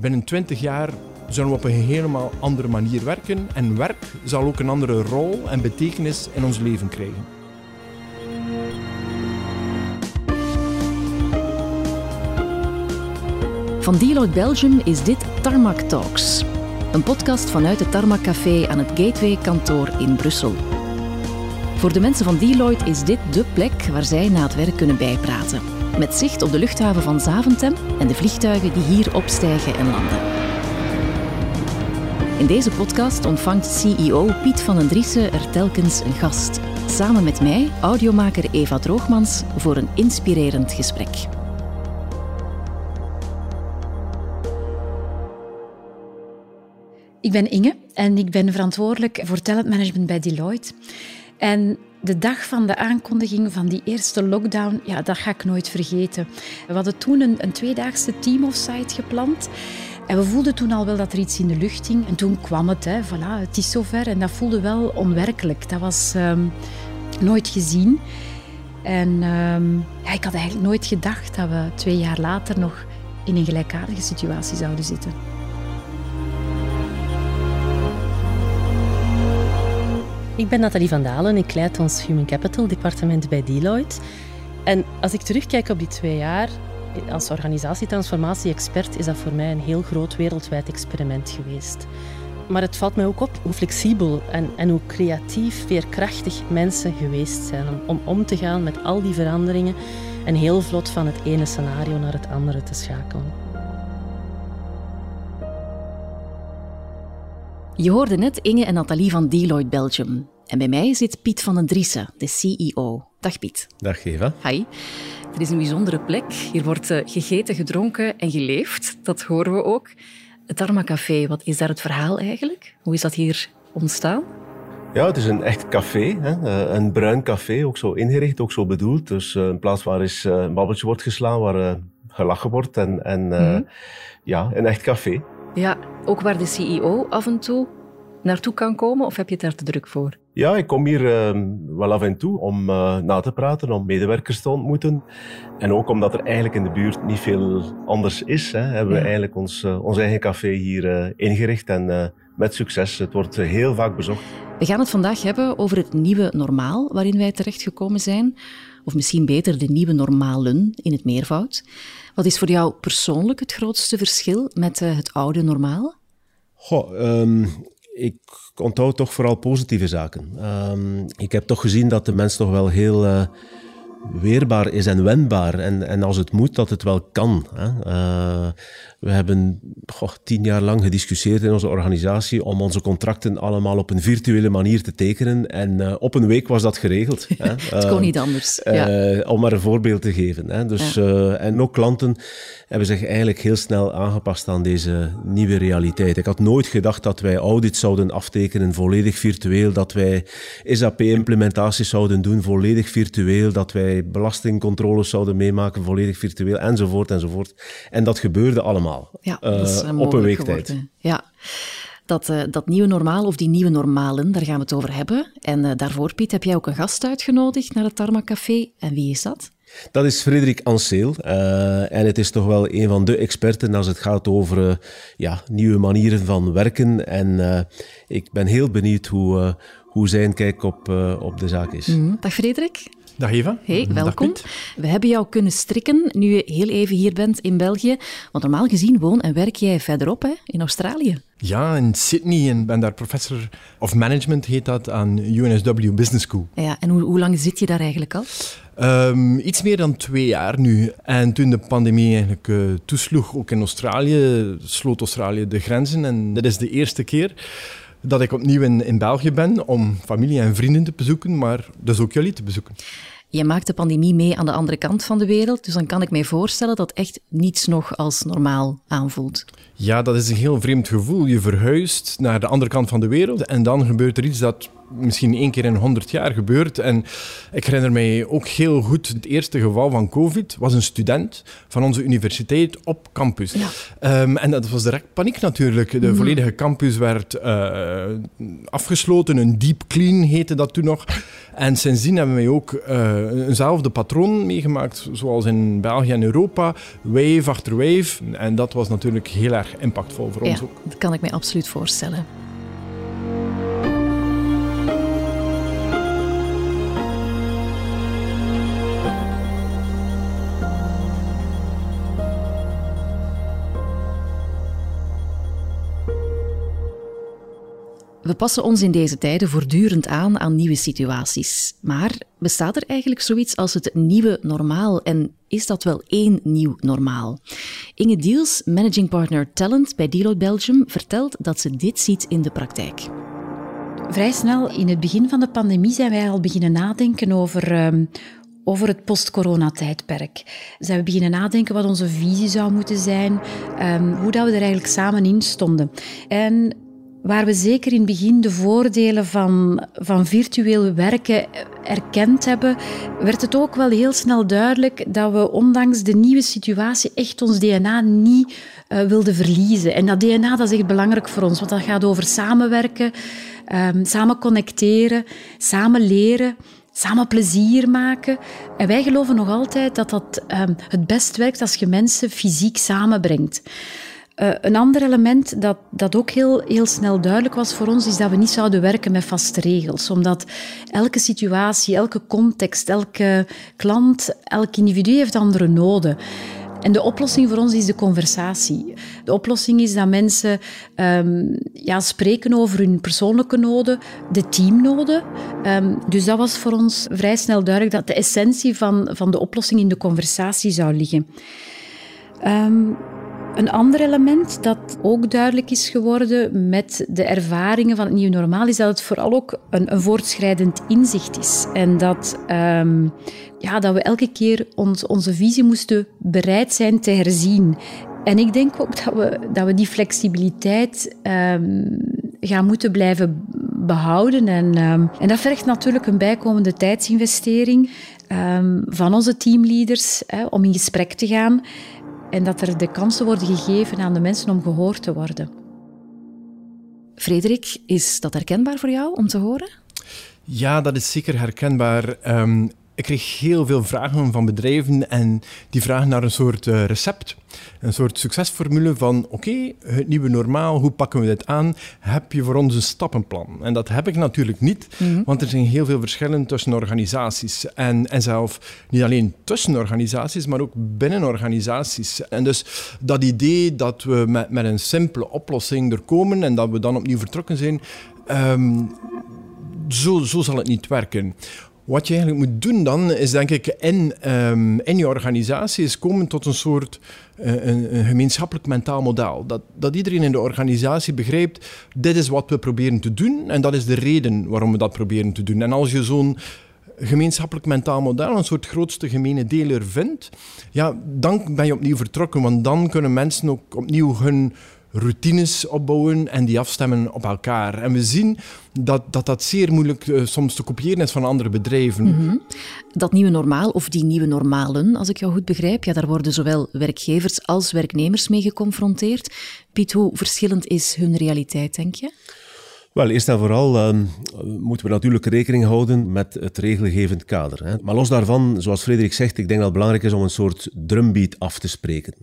binnen 20 jaar zullen we op een helemaal andere manier werken en werk zal ook een andere rol en betekenis in ons leven krijgen. Van Deloitte Belgium is dit Tarmac Talks. Een podcast vanuit het Tarmac Café aan het Gateway-kantoor in Brussel. Voor de mensen van Deloitte is dit dé plek waar zij na het werk kunnen bijpraten. Met zicht op de luchthaven van Zaventem en de vliegtuigen die hier opstijgen en landen. In deze podcast ontvangt CEO Piet van den Driessen er telkens een gast. Samen met mij, audiomaker Eva Droogmans, voor een inspirerend gesprek. Ik ben Inge en ik ben verantwoordelijk voor talentmanagement bij Deloitte. En de dag van de aankondiging van die eerste lockdown, ja, dat ga ik nooit vergeten. We hadden toen een, een tweedaagse team-offsite gepland. En we voelden toen al wel dat er iets in de lucht hing. En toen kwam het, hè, voilà, het is zover. En dat voelde wel onwerkelijk. Dat was ehm, nooit gezien. En ehm, ja, ik had eigenlijk nooit gedacht dat we twee jaar later nog in een gelijkaardige situatie zouden zitten. Ik ben Nathalie van Dalen. Ik leid ons Human Capital departement bij Deloitte. En als ik terugkijk op die twee jaar, als organisatietransformatie-expert is dat voor mij een heel groot wereldwijd experiment geweest. Maar het valt mij ook op hoe flexibel en, en hoe creatief, veerkrachtig mensen geweest zijn om, om om te gaan met al die veranderingen en heel vlot van het ene scenario naar het andere te schakelen. Je hoorde net Inge en Nathalie van Deloitte Belgium. En bij mij zit Piet van den Driessen, de CEO. Dag Piet. Dag Eva. Hi. Het is een bijzondere plek. Hier wordt eh, gegeten, gedronken en geleefd. Dat horen we ook. Het Arma Café, wat is daar het verhaal eigenlijk? Hoe is dat hier ontstaan? Ja, het is een echt café. Hè? Eh, een bruin café, ook zo ingericht, ook zo bedoeld. Dus uh, een plaats waar eens een babbeltje wordt geslaan, waar gelachen wordt. En, en mm ja, een echt café. Ja, ook waar de CEO af en toe naartoe kan komen, of heb je het daar te druk voor? Ja, ik kom hier uh, wel af en toe om uh, na te praten, om medewerkers te ontmoeten. En ook omdat er eigenlijk in de buurt niet veel anders is, hè, hebben we eigenlijk ons, uh, ons eigen café hier ingericht en met succes. Het wordt heel vaak bezocht. We gaan het vandaag hebben over het nieuwe normaal waarin wij terechtgekomen zijn. Of misschien beter de nieuwe normalen in het meervoud. Wat is voor jou persoonlijk het grootste verschil met het oude normaal? Goh, um, ik onthoud toch vooral positieve zaken. Um, ik heb toch gezien dat de mens toch wel heel uh, weerbaar is en wendbaar. En, en als het moet, dat het wel kan. Hè. Uh, we hebben goh, tien jaar lang gediscussieerd in onze organisatie om onze contracten allemaal op een virtuele manier te tekenen. En uh, op een week was dat geregeld. Hè. het kon niet anders. Ja. om maar een voorbeeld te geven. Hè. Dus, ja. en ook klanten hebben zich eigenlijk heel snel aangepast aan deze nieuwe realiteit. Ik had nooit gedacht dat wij audits zouden aftekenen volledig virtueel, dat wij SAP-implementaties zouden doen volledig virtueel, dat wij belastingcontroles zouden meemaken volledig virtueel, enzovoort, enzovoort. En dat gebeurde allemaal ja, dat is uh, op een week tijd. Ja. Dat, uh, dat nieuwe normaal of die nieuwe normalen, daar gaan we het over hebben. En uh, daarvoor, Piet, heb jij ook een gast uitgenodigd naar het Tarma Café. En wie is dat? Dat is Frederik Anseel. Uh, en het is toch wel een van de experten als het gaat over uh, ja, nieuwe manieren van werken. En uh, ik ben heel benieuwd hoe, hoe zijn kijk op, op de zaak is. Mm, dag Frederik. Dag Eva. Hey, welkom. We hebben jou kunnen strikken nu je heel even hier bent in België. Want normaal gezien woon en werk jij verderop hè, in Australië. Ja, in Sydney en ben daar professor of management, heet dat, aan UNSW Business School. Ja, en hoe, hoe lang zit je daar eigenlijk al? Um, iets meer dan twee jaar nu. En toen de pandemie eigenlijk uh, toesloeg, ook in Australië, sloot Australië de grenzen. En dat is de eerste keer dat ik opnieuw in, in België ben om familie en vrienden te bezoeken, maar dus ook jullie te bezoeken. Je maakt de pandemie mee aan de andere kant van de wereld, dus dan kan ik mij voorstellen dat echt niets nog als normaal aanvoelt. Ja, dat is een heel vreemd gevoel. Je verhuist naar de andere kant van de wereld en dan gebeurt er iets dat misschien één keer in 100 jaar gebeurt. En ik herinner mij ook heel goed het eerste geval van COVID was een student van onze universiteit op campus. Ehm, en dat was direct paniek natuurlijk. De mhm. volledige campus werd uh, afgesloten, een deep clean heette dat toen nog. En sindsdien hebben wij ook uh, eenzelfde patroon meegemaakt, zoals in België en Europa. Wave achter wave. En dat was natuurlijk heel erg impactvol voor ons ook. Dat kan ik me absoluut voorstellen. We passen ons in deze tijden voortdurend aan aan nieuwe situaties. Maar bestaat er eigenlijk zoiets als het nieuwe normaal en is dat wel één nieuw normaal? Inge Diels, managing partner talent bij Deloitte Belgium, vertelt dat ze dit ziet in de praktijk. Vrij snel in het begin van de pandemie zijn wij al beginnen nadenken over ehm, over het post-corona-tijdperk. Zijn we beginnen nadenken wat onze visie zou moeten zijn, um, hoe dat we er eigenlijk samen in stonden. En waar we zeker in het begin de voordelen van, van virtueel werken erkend hebben, werd het ook wel heel snel duidelijk dat we ondanks de nieuwe situatie echt ons DNA niet uh, wilden verliezen. En dat DNA dat is echt belangrijk voor ons, want dat gaat over samenwerken, um, samen connecteren, samen leren samen plezier maken. En wij geloven nog altijd dat dat um, het best werkt als je mensen fysiek samenbrengt. Uh, een ander element dat, dat ook heel, heel snel duidelijk was voor ons, is dat we niet zouden werken met vaste regels. Omdat elke situatie, elke context, elke klant, elk individu heeft andere noden. En de oplossing voor ons is de conversatie. De oplossing is dat mensen um, ja, spreken over hun persoonlijke noden, de teamnoden. Um, dus dat was voor ons vrij snel duidelijk dat de essentie van, van de oplossing in de conversatie zou liggen. Um, een ander element dat ook duidelijk is geworden met de ervaringen van het nieuwe normaal, is dat het vooral ook een, een voortschrijdend inzicht is. En dat, um, ja, dat we elke keer ons, onze visie moesten bereid zijn te herzien. En ik denk ook dat we, dat we die flexibiliteit um, gaan moeten blijven behouden. En, um, en dat vergt natuurlijk een bijkomende tijdsinvestering van onze teamleaders hè, om in gesprek te gaan en dat er de kansen worden gegeven aan de mensen om gehoord te worden. Frederik, is dat herkenbaar voor jou om te horen? Ja, dat is zeker herkenbaar. Um, ik kreeg heel veel vragen van bedrijven en die vragen naar een soort uh, recept. Een soort succesformule van oké, het nieuwe normaal, hoe pakken we dit aan? Heb je voor ons een stappenplan? En dat heb ik natuurlijk niet, mm want er zijn heel veel verschillen tussen organisaties. En, en zelf niet alleen tussen organisaties, maar ook binnen organisaties. En dus dat idee dat we met, met een simpele oplossing er komen en dat we dan opnieuw vertrokken zijn, um, zo, zo zal het niet werken. Wat je eigenlijk moet doen dan, is denk ik in, um, in je organisatie, is komen tot een soort uh, een, een, gemeenschappelijk mentaal model. Dat, dat iedereen in de organisatie begrijpt, dit is wat we proberen te doen en dat is de reden waarom we dat proberen te doen. En als je zo'n gemeenschappelijk mentaal model, een soort grootste gemene deler vindt, ja, dan ben je opnieuw vertrokken, want dan kunnen mensen ook opnieuw hun routines opbouwen en die afstemmen op elkaar. En we zien dat dat, dat zeer moeilijk uh, soms te kopiëren is van andere bedrijven. -hmm. Dat nieuwe normaal, of die nieuwe normalen, als ik jou goed begrijp, ja, daar worden zowel werkgevers als werknemers mee geconfronteerd. Piet, hoe verschillend is hun realiteit, denk je? Wel, eerst en vooral uh, moeten we natuurlijk rekening houden met het regelgevend kader. Hè. Maar los daarvan, zoals Frederik zegt, ik denk dat het belangrijk is om een soort drumbeat af te spreken.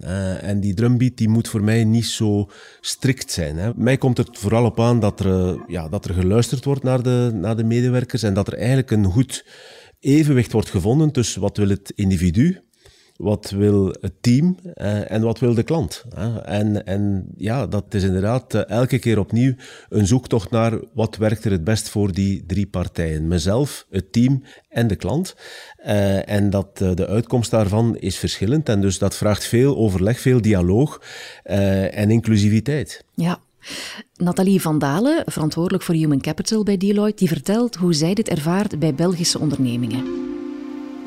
En die drumbeat die moet voor mij niet zo strikt zijn. Hè. Mij komt het vooral op aan dat er, uh, ja, dat er geluisterd wordt naar de, naar de medewerkers en dat er eigenlijk een goed evenwicht wordt gevonden tussen wat wil het individu wat wil het team uh, en wat wil de klant. En, en ja, dat is inderdaad uh, elke keer opnieuw een zoektocht naar wat werkt er het best voor die drie partijen. Mezelf, het team en de klant. Uh, en dat de uitkomst daarvan is verschillend. En dus dat vraagt veel overleg, veel dialoog en inclusiviteit. Ja, Nathalie van Dalen, verantwoordelijk voor Human Capital bij Deloitte, die vertelt hoe zij dit ervaart bij Belgische ondernemingen.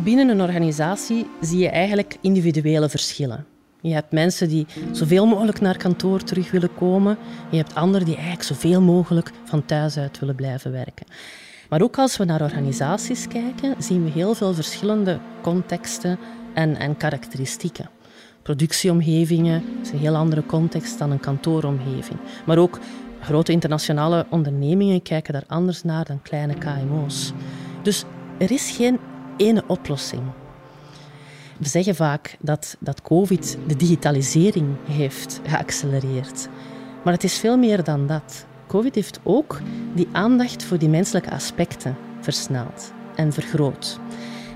Binnen een organisatie zie je eigenlijk individuele verschillen. Je hebt mensen die zoveel mogelijk naar kantoor terug willen komen. Je hebt anderen die eigenlijk zoveel mogelijk van thuis uit willen blijven werken. Maar ook als we naar organisaties kijken, zien we heel veel verschillende contexten en, en karakteristieken. Productieomgevingen is een heel andere context dan een kantooromgeving. Maar ook grote internationale ondernemingen kijken daar anders naar dan kleine KMO's. Dus er is geen ene oplossing. We zeggen vaak dat, dat COVID de digitalisering heeft geaccelereerd. Maar het is veel meer dan dat. COVID heeft ook die aandacht voor die menselijke aspecten versneld en vergroot.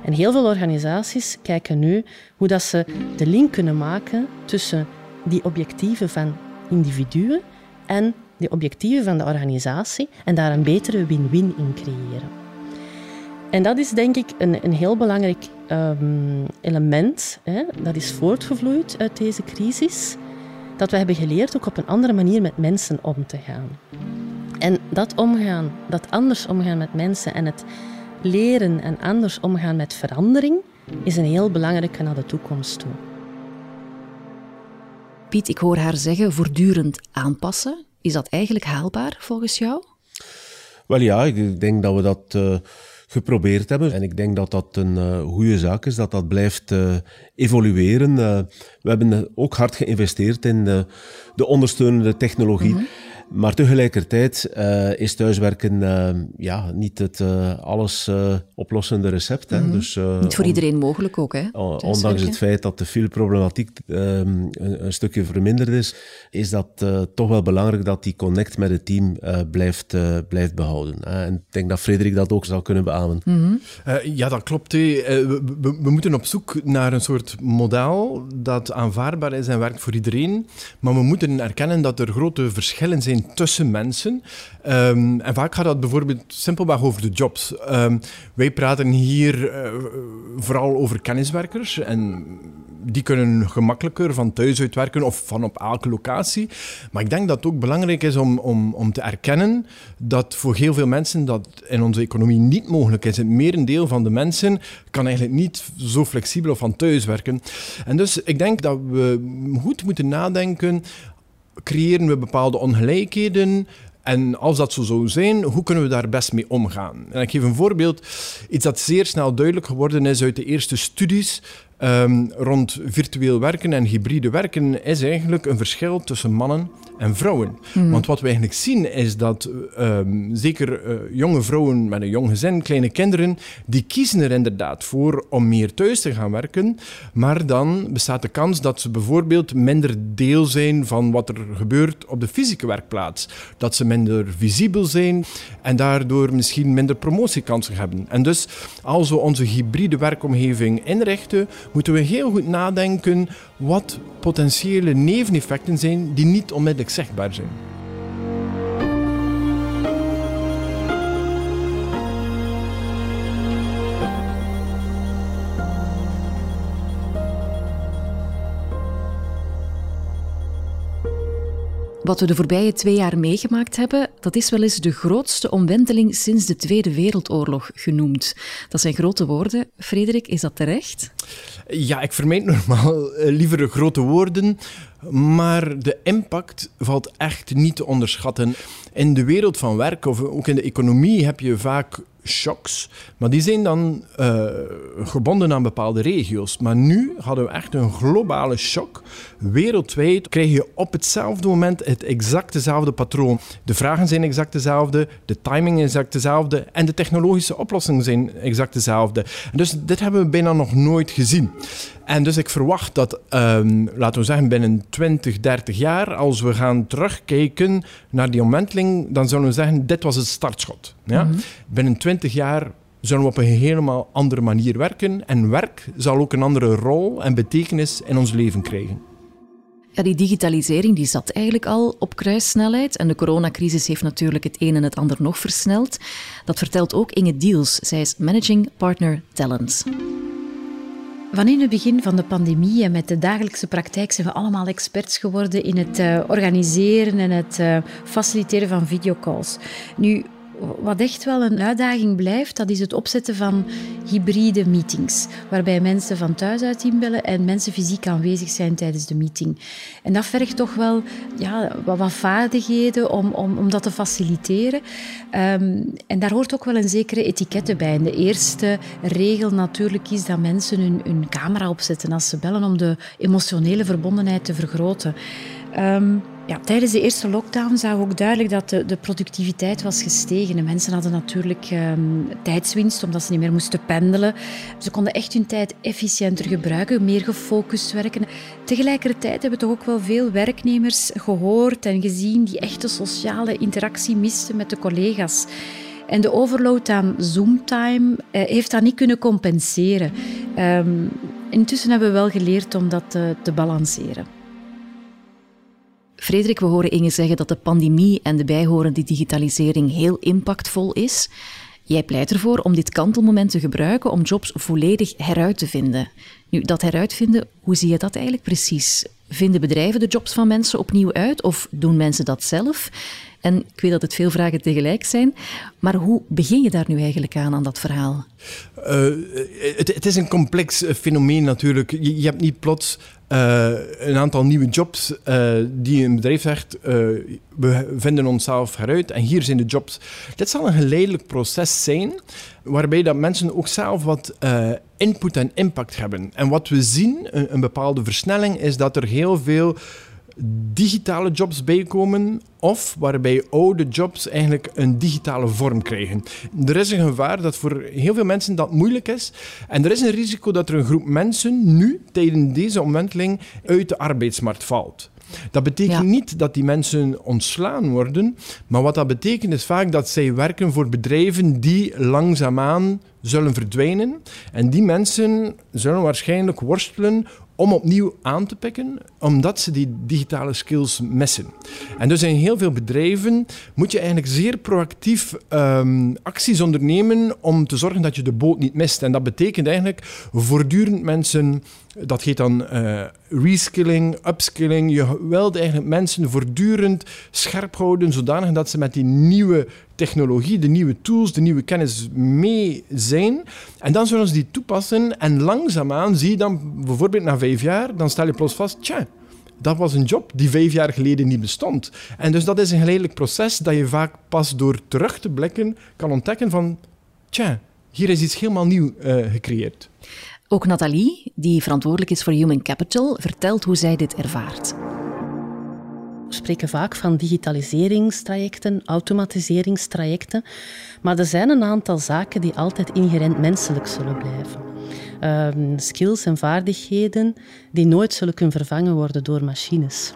En heel veel organisaties kijken nu hoe dat ze de link kunnen maken tussen die objectieven van individuen en die objectieven van de organisatie en daar een betere win-win in creëren. En dat is denk ik een, een heel belangrijk um, element. Hè, dat is voortgevloeid uit deze crisis. Dat we hebben geleerd ook op een andere manier met mensen om te gaan. En dat omgaan, dat anders omgaan met mensen en het leren en anders omgaan met verandering, is een heel belangrijke naar de toekomst toe. Piet, ik hoor haar zeggen voortdurend aanpassen. Is dat eigenlijk haalbaar volgens jou? Wel ja, ik denk dat we dat uh, geprobeerd hebben. En ik denk dat dat een uh, goede zaak is, dat dat blijft uh, evolueren. we hebben ook hard geïnvesteerd in de, de ondersteunende technologie. Mm maar tegelijkertijd uh, is thuiswerken uh, ja, niet het uh, alles oplossende recept. Hè. Mm -hmm. dus, niet voor iedereen mogelijk ook. Hè, ondanks het feit dat de filproblematiek een, een, stukje verminderd is, is dat toch wel belangrijk dat die connect met het team blijft, blijft behouden. En ik denk dat Frederik dat ook zou kunnen beamen. Mm -hmm. ja, dat klopt. We, we, we, moeten op zoek naar een soort model dat aanvaardbaar is en werkt voor iedereen. Maar we moeten erkennen dat er grote verschillen zijn tussen mensen. Um, en vaak gaat dat bijvoorbeeld simpelweg over de jobs. Um, wij praten hier uh, vooral over kenniswerkers en die kunnen gemakkelijker van thuis uit werken of van op elke locatie. Maar ik denk dat het ook belangrijk is om, om, om te erkennen dat voor heel veel mensen dat in onze economie niet mogelijk is. Het merendeel van de mensen kan eigenlijk niet zo flexibel of van thuis werken. En dus ik denk dat we goed moeten nadenken creëren we bepaalde ongelijkheden. En als dat zo zou zijn, hoe kunnen we daar best mee omgaan? En ik geef een voorbeeld. Iets dat zeer snel duidelijk geworden is uit de eerste studies um, rond virtueel werken en hybride werken, is eigenlijk een verschil tussen mannen en vrouwen. Mm. Want wat we eigenlijk zien is dat um, zeker uh, jonge vrouwen met een jong gezin, kleine kinderen, die kiezen er inderdaad voor om meer thuis te gaan werken. Maar dan bestaat de kans dat ze bijvoorbeeld minder deel zijn van wat er gebeurt op de fysieke werkplaats. Dat ze minder visibel zijn en daardoor misschien minder promotiekansen hebben. En dus als we onze hybride werkomgeving inrichten, moeten we heel goed nadenken wat potentiële neveneffecten zijn die niet onmiddellijk zichtbaar zijn. Wat we de voorbije twee jaar meegemaakt hebben, dat is wel eens de grootste omwenteling sinds de Tweede Wereldoorlog genoemd. Dat zijn grote woorden. Frederik, is dat terecht? Ja, ik vermijd normaal eh, liever grote woorden, maar de impact valt echt niet te onderschatten. In de wereld van werk of ook in de economie heb je vaak shocks, maar die zijn dan uh, gebonden aan bepaalde regio's. Maar nu hadden we echt een globale shock. Wereldwijd krijg je op hetzelfde moment het exact dezelfde patroon. De vragen zijn exact dezelfde, de timing is exact dezelfde en de technologische oplossingen zijn exact dezelfde. dus dit hebben we bijna nog nooit gezien. En dus ik verwacht dat, um, laten we zeggen, binnen 20, 30 jaar, als we gaan terugkijken naar die omwenteling, dan zullen we zeggen, dit was het startschot. Ja? Mm -hmm. Binnen 20 jaar zullen we op een helemaal andere manier werken. En werk zal ook een andere rol en betekenis in ons leven krijgen. Ja, die digitalisering die zat eigenlijk al op kruissnelheid. En de coronacrisis heeft natuurlijk het een en het ander nog versneld. Dat vertelt ook Inge Diels. Zij is Managing Partner Talent. Van in het begin van de pandemie en met de dagelijkse praktijk zijn we allemaal experts geworden in het uh, organiseren en het uh, faciliteren van videocalls. Nu, wat echt wel een uitdaging blijft, dat is het opzetten van hybride meetings. Waarbij mensen van thuis uit inbellen en mensen fysiek aanwezig zijn tijdens de meeting. En dat vergt toch wel ja, wat, vaardigheden om, om, om dat te faciliteren. Um, en daar hoort ook wel een zekere etikette bij. En de eerste regel natuurlijk is dat mensen hun, hun camera opzetten als ze bellen om de emotionele verbondenheid te vergroten. Um, ja, tijdens de eerste lockdown zag ook duidelijk dat de, de productiviteit was gestegen. De mensen hadden natuurlijk um, tijdswinst omdat ze niet meer moesten pendelen. Ze konden echt hun tijd efficiënter gebruiken, meer gefocust werken. Tegelijkertijd hebben toch ook wel veel werknemers gehoord en gezien die echte sociale interactie misten met de collega's. En de overload aan Zoomtime eh, heeft dat niet kunnen compenseren. Um, intussen hebben we wel geleerd om dat te balanceren. Frederik, we horen Inge zeggen dat de pandemie en de bijhorende digitalisering heel impactvol is. Jij pleit ervoor om dit kantelmoment te gebruiken om jobs volledig heruit te vinden. Nu, dat heruitvinden, hoe zie je dat eigenlijk precies? Vinden bedrijven de jobs van mensen opnieuw uit of doen mensen dat zelf? En ik weet dat het veel vragen tegelijk zijn, maar hoe begin je daar nu eigenlijk aan, aan dat verhaal? Uh, het, is een complex fenomeen natuurlijk. Je hebt niet plots uh, een aantal nieuwe jobs uh, die een bedrijf zegt, uh, we vinden onszelf heruit en hier zijn de jobs. Dit zal een geleidelijk proces zijn, waarbij dat mensen ook zelf wat input en impact hebben. En wat we zien, een bepaalde versnelling, is dat er heel veel digitale jobs bijkomen of waarbij oude jobs eigenlijk een digitale vorm krijgen. Er is een gevaar dat voor heel veel mensen dat moeilijk is en er is een risico dat er een groep mensen nu tijdens deze omwenteling uit de arbeidsmarkt valt. Dat betekent niet dat die mensen ontslaan worden, maar wat dat betekent is vaak dat zij werken voor bedrijven die langzaamaan zullen verdwijnen. En die mensen zullen waarschijnlijk worstelen om opnieuw aan te pikken, omdat ze die digitale skills missen. En dus in heel veel bedrijven moet je eigenlijk zeer proactief um, acties ondernemen om te zorgen dat je de boot niet mist. En dat betekent eigenlijk voortdurend mensen dat heet dan uh, reskilling, upskilling. Je wilt eigenlijk mensen voortdurend scherp houden, zodanig dat ze met die nieuwe technologie, de nieuwe tools, de nieuwe kennis mee zijn. En dan zullen ze die toepassen. En langzaamaan zie je dan, bijvoorbeeld na vijf jaar, dan stel je plots vast, tja, dat was een job die vijf jaar geleden niet bestond. En dus dat is een geleidelijk proces dat je vaak pas door terug te blikken kan ontdekken van, tja, hier is iets helemaal nieuw uh, gecreëerd. Ook Nathalie, die verantwoordelijk is voor Human Capital, vertelt hoe zij dit ervaart. We spreken vaak van digitaliseringstrajecten, automatiseringstrajecten, maar er zijn een aantal zaken die altijd inherent menselijk zullen blijven. Uh, skills en vaardigheden die nooit zullen kunnen vervangen worden door machines.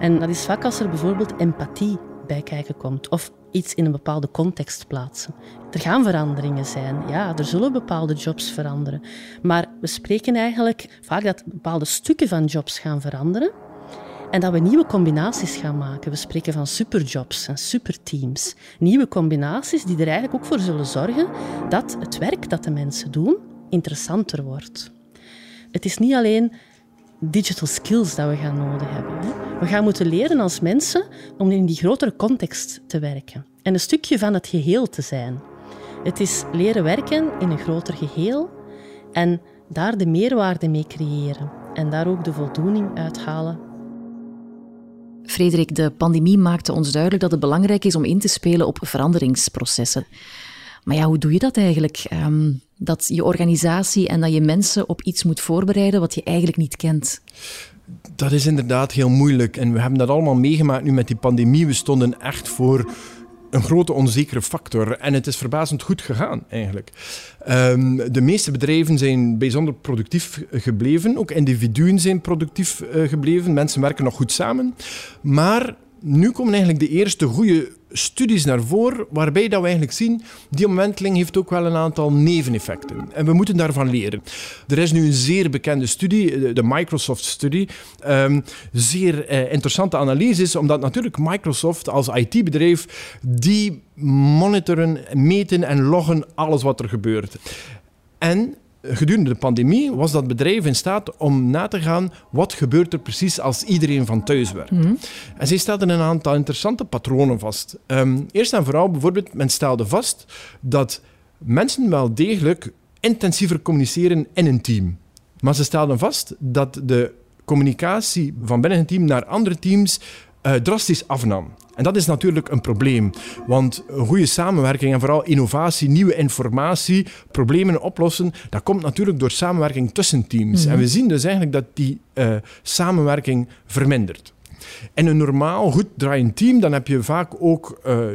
En dat is vaak als er bijvoorbeeld empathie bij kijken komt of iets in een bepaalde context plaatsen. Er gaan veranderingen zijn, ja, er zullen bepaalde jobs veranderen. Maar we spreken eigenlijk vaak dat bepaalde stukken van jobs gaan veranderen en dat we nieuwe combinaties gaan maken. We spreken van superjobs en superteams. Nieuwe combinaties die er eigenlijk ook voor zullen zorgen dat het werk dat de mensen doen interessanter wordt. Het is niet alleen digital skills dat we gaan nodig hebben. We gaan moeten leren als mensen om in die grotere context te werken en een stukje van het geheel te zijn. Het is leren werken in een groter geheel en daar de meerwaarde mee creëren en daar ook de voldoening uithalen. Frederik, de pandemie maakte ons duidelijk dat het belangrijk is om in te spelen op veranderingsprocessen. Maar ja, hoe doe je dat eigenlijk? Um, dat je organisatie en dat je mensen op iets moet voorbereiden wat je eigenlijk niet kent. Dat is inderdaad heel moeilijk. En we hebben dat allemaal meegemaakt nu met die pandemie. We stonden echt voor een grote onzekere factor. En het is verbazend goed gegaan, eigenlijk. Um, de meeste bedrijven zijn bijzonder productief gebleven. Ook individuen zijn productief uh, gebleven. Mensen werken nog goed samen. Maar nu komen eigenlijk de eerste goede studies naar voren, waarbij dat we eigenlijk zien, die omwenteling heeft ook wel een aantal neveneffecten. En we moeten daarvan leren. Er is nu een zeer bekende studie, de Microsoft-studie, um, zeer uh, interessante analyse omdat natuurlijk Microsoft als IT-bedrijf, die monitoren, meten en loggen alles wat er gebeurt. En gedurende de pandemie was dat bedrijf in staat om na te gaan wat gebeurt er precies als iedereen van thuis werkt. Mm En zij stelden een aantal interessante patronen vast. Ehm, eerst en vooral bijvoorbeeld, men stelde vast dat mensen wel degelijk intensiever communiceren in een team. Maar ze stelden vast dat de communicatie van binnen een team naar andere teams uh, drastisch afnam. En dat is natuurlijk een probleem, want een goede samenwerking en vooral innovatie, nieuwe informatie, problemen oplossen, dat komt natuurlijk door samenwerking tussen teams. Mhm. En we zien dus eigenlijk dat die uh, samenwerking vermindert. In een normaal, goed draaiend team, dan heb je vaak ook uh,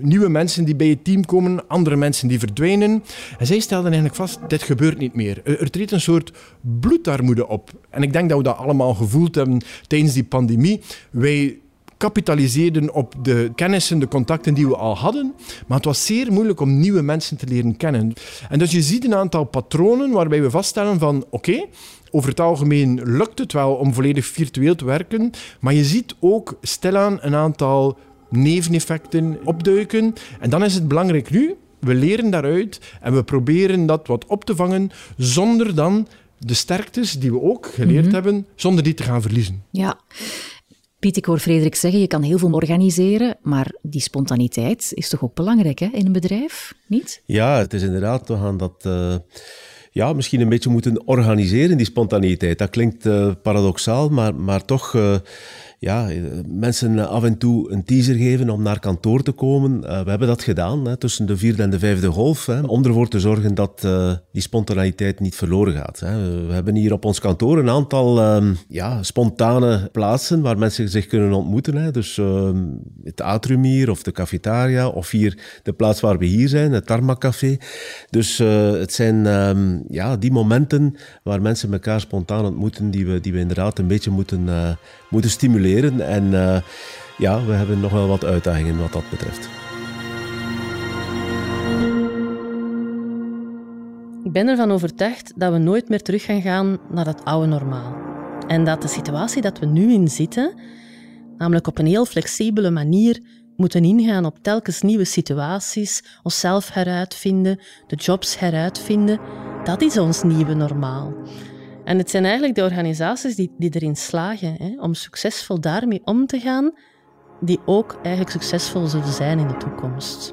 nieuwe mensen die bij je team komen, andere mensen die verdwijnen. En zij stelden eigenlijk vast, dit gebeurt niet meer. Er treedt een soort bloedarmoede op. En ik denk dat we dat allemaal gevoeld hebben tijdens die pandemie. Wij kapitaliseerden op de kennissen, de contacten die we al hadden. Maar het was zeer moeilijk om nieuwe mensen te leren kennen. En dus je ziet een aantal patronen waarbij we vaststellen van oké, over het algemeen lukt het wel om volledig virtueel te werken, maar je ziet ook stilaan een aantal neveneffecten opduiken. En dan is het belangrijk nu, we leren daaruit en we proberen dat wat op te vangen zonder dan de sterktes die we ook geleerd mhm. hebben, zonder die te gaan verliezen. Ja. Piet, ik hoor Frederik zeggen, je kan heel veel organiseren, maar die spontaniteit is toch ook belangrijk hè, in een bedrijf, niet? Ja, het is inderdaad, we gaan dat... Uh ja, misschien een beetje moeten organiseren, die spontaniteit. Dat klinkt uh, paradoxaal, maar, maar toch uh, ja, mensen af en toe een teaser geven om naar kantoor te komen. Uh, we hebben dat gedaan hè, tussen de vierde en de vijfde golf, hè, om ervoor te zorgen dat die spontaniteit niet verloren gaat. Hè. We hebben hier op ons kantoor een aantal ehm, ja, spontane plaatsen waar mensen zich kunnen ontmoeten. Dus ehm, het atrium hier, of de cafetaria, of hier de plaats waar we hier zijn, het Tarmac Café. Dus het zijn um, ja, die momenten waar mensen elkaar spontaan ontmoeten, die we, die we inderdaad een beetje moeten, moeten stimuleren. En uh, ja, we hebben nog wel wat uitdagingen wat dat betreft. Ik ben ervan overtuigd dat we nooit meer terug gaan gaan naar dat oude normaal. En dat de situatie dat we nu in zitten, namelijk op een heel flexibele manier moeten ingaan op telkens nieuwe situaties, onszelf heruitvinden, de jobs heruitvinden, dat is ons nieuwe normaal. En het zijn eigenlijk de organisaties die, die erin slagen hè, om succesvol daarmee om te gaan, die ook eigenlijk succesvol zullen zijn in de toekomst.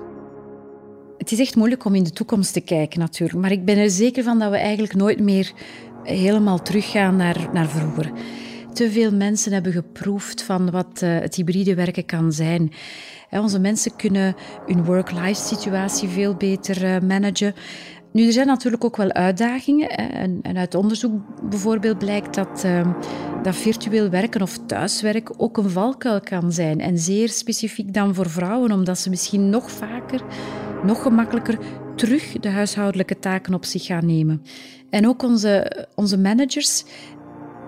Het is echt moeilijk om in de toekomst te kijken natuurlijk, maar ik ben er zeker van dat we eigenlijk nooit meer helemaal teruggaan naar, naar vroeger. Te veel mensen hebben geproefd van wat uh, het hybride werken kan zijn. Onze mensen kunnen hun work-life situatie veel beter uh, managen. Nu, er zijn natuurlijk ook wel uitdagingen. En, en uit onderzoek bijvoorbeeld blijkt dat, uh, dat virtueel werken of thuiswerk ook een valkuil kan zijn. En zeer specifiek dan voor vrouwen, omdat ze misschien nog vaker, nog gemakkelijker terug de huishoudelijke taken op zich gaan nemen. En ook onze, onze managers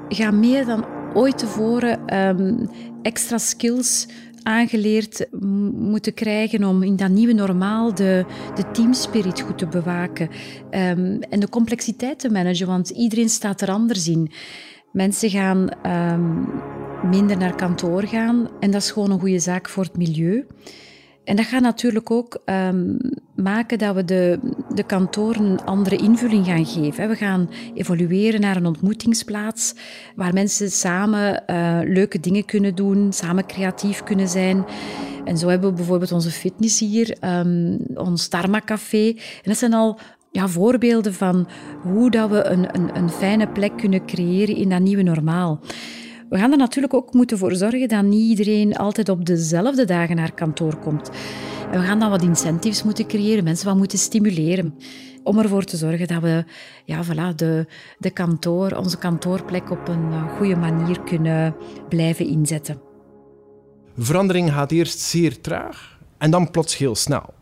gaan meer dan ooit tevoren um, extra skills aangeleerd moeten krijgen om in dat nieuwe normaal de, de teamspirit goed te bewaken um, en de complexiteit te managen, want iedereen staat er anders in. Mensen gaan um, minder naar kantoor gaan en dat is gewoon een goede zaak voor het milieu. En dat gaat natuurlijk ook um, maken dat we de, de kantoren een andere invulling gaan geven. We gaan evolueren naar een ontmoetingsplaats waar mensen samen uh, leuke dingen kunnen doen, samen creatief kunnen zijn. En zo hebben we bijvoorbeeld onze fitness hier, um, ons Tarma Café. En dat zijn al ja, voorbeelden van hoe dat we een, een, een fijne plek kunnen creëren in dat nieuwe normaal. We gaan er natuurlijk ook moeten voor zorgen dat niet iedereen altijd op dezelfde dagen naar kantoor komt. En we gaan dan wat incentives moeten creëren, mensen wat moeten stimuleren. Om ervoor te zorgen dat we ja, voilà, de, de kantoor, onze kantoorplek op een eh, goede manier kunnen blijven inzetten. Verandering gaat eerst zeer traag en dan plots heel snel.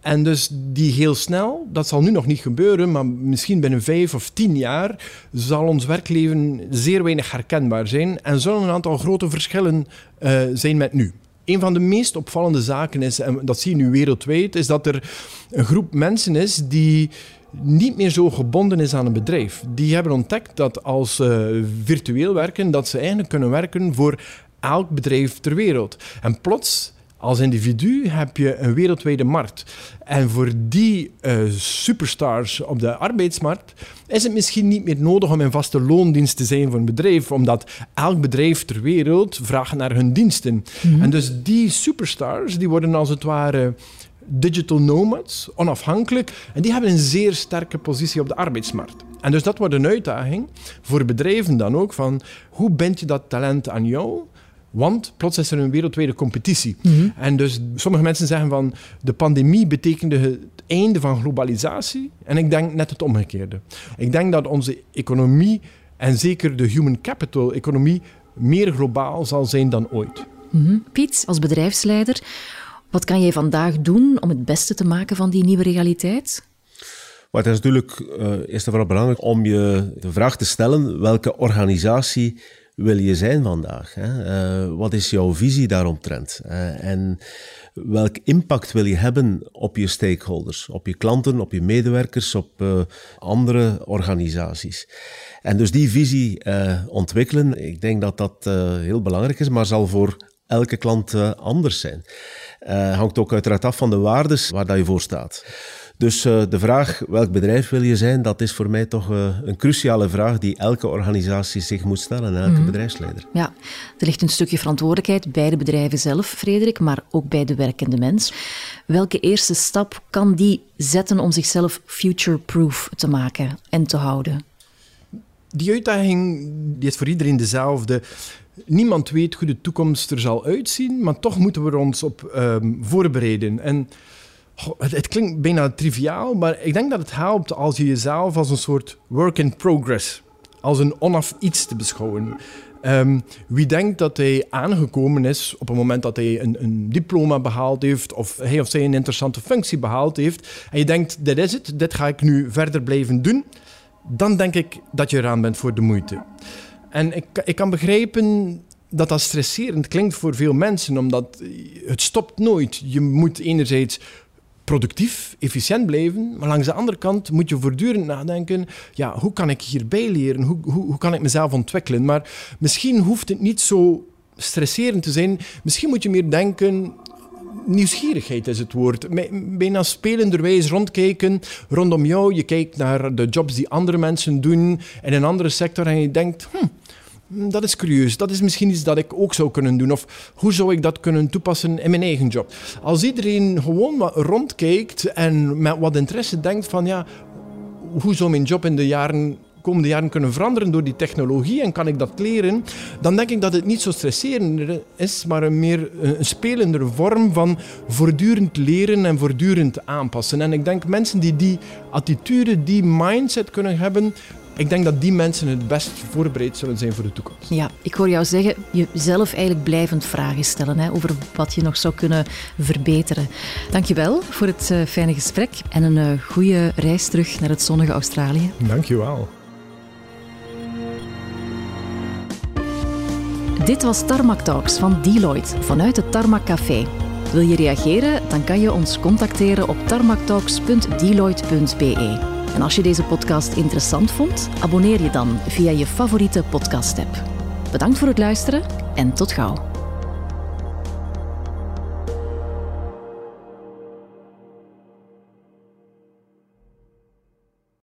En dus die heel snel, dat zal nu nog niet gebeuren, maar misschien binnen vijf of tien jaar zal ons werkleven zeer weinig herkenbaar zijn en zullen een aantal grote verschillen uh, zijn met nu. Een van de meest opvallende zaken is, en dat zie je nu wereldwijd, is dat er een groep mensen is die niet meer zo gebonden is aan een bedrijf. Die hebben ontdekt dat als ze virtueel werken, dat ze eigenlijk kunnen werken voor elk bedrijf ter wereld. En plots Als individu heb je een wereldwijde markt. En voor die uh, superstars op de arbeidsmarkt is het misschien niet meer nodig om in vaste loondienst te zijn voor een bedrijf, omdat elk bedrijf ter wereld vraagt naar hun diensten. Mhm. En dus die superstars die worden als het ware digital nomads, onafhankelijk, en die hebben een zeer sterke positie op de arbeidsmarkt. En dus dat wordt een uitdaging voor bedrijven dan ook van hoe bind je dat talent aan jou? Want plots is er een wereldwijde competitie. Mhm. En dus sommige mensen zeggen van de pandemie betekende het einde van globalisatie. En ik denk net het omgekeerde. Ik denk dat onze economie en zeker de human capital economie meer globaal zal zijn dan ooit. Mhm. Piet, als bedrijfsleider, wat kan jij vandaag doen om het beste te maken van die nieuwe realiteit? Maar het is natuurlijk uh, eerst en vooral belangrijk om je de vraag te stellen welke organisatie wil je zijn vandaag? Hè? Uh, wat is jouw visie daaromtrent? Uh, en welk impact wil je hebben op je stakeholders, op je klanten, op je medewerkers, op uh, andere organisaties? En dus die visie ontwikkelen, ik denk dat dat heel belangrijk is, maar zal voor elke klant anders zijn. hangt ook uiteraard af van de waardes waar dat je voor staat. Dus uh, de vraag welk bedrijf wil je zijn, dat is voor mij toch uh, een cruciale vraag die elke organisatie zich moet stellen, elke mm bedrijfsleider. Ja, er ligt een stukje verantwoordelijkheid bij de bedrijven zelf, Frederik, maar ook bij de werkende mens. Welke eerste stap kan die zetten om zichzelf future-proof te maken en te houden? Die uitdaging die is voor iedereen dezelfde. Niemand weet hoe de toekomst er zal uitzien, maar toch moeten we er ons op um, voorbereiden. En het, klinkt bijna triviaal, maar ik denk dat het helpt als je jezelf als een soort work in progress, als een onaf iets te beschouwen. Um, wie denkt dat hij aangekomen is op het moment dat hij een, een, diploma behaald heeft of hij of zij een interessante functie behaald heeft en je denkt, dit is het, dit ga ik nu verder blijven doen, dan denk ik dat je eraan bent voor de moeite. En ik, ik kan begrijpen dat dat stresserend klinkt voor veel mensen, omdat het stopt nooit. Je moet enerzijds productief, efficiënt blijven. Maar langs de andere kant moet je voortdurend nadenken: ja, hoe kan ik hierbij leren? Hoe, hoe, hoe kan ik mezelf ontwikkelen? Maar misschien hoeft het niet zo stresserend te zijn. Misschien moet je meer denken. Nieuwsgierigheid is het woord. Bijna spelenderwijs rondkijken rondom jou. Je kijkt naar de jobs die andere mensen doen in een andere sector en je denkt: hm, dat is curieus. Dat is misschien iets dat ik ook zou kunnen doen. Of hoe zou ik dat kunnen toepassen in mijn eigen job? Als iedereen gewoon rondkijkt en met wat interesse denkt van ja, hoe zou mijn job in de jaren komende jaren kunnen veranderen door die technologie en kan ik dat leren, dan denk ik dat het niet zo stresserend is, maar een meer een spelendere vorm van voortdurend leren en voortdurend aanpassen. En ik denk mensen die die attitude, die mindset kunnen hebben, ik denk dat die mensen het best voorbereid zullen zijn voor de toekomst. Ja, ik hoor jou zeggen, jezelf eigenlijk blijvend vragen stellen hè, over wat je nog zou kunnen verbeteren. Dankjewel voor het uh, fijne gesprek en een uh, goede reis terug naar het zonnige Australië. Dankjewel. Dit was Tarmac Talks van Deloitte vanuit het Tarmac Café. Wil je reageren? Dan kan je ons contacteren op tarmactalks.deloitte.be. En als je deze podcast interessant vond, abonneer je dan via je favoriete podcast-app. Bedankt voor het luisteren en tot gauw.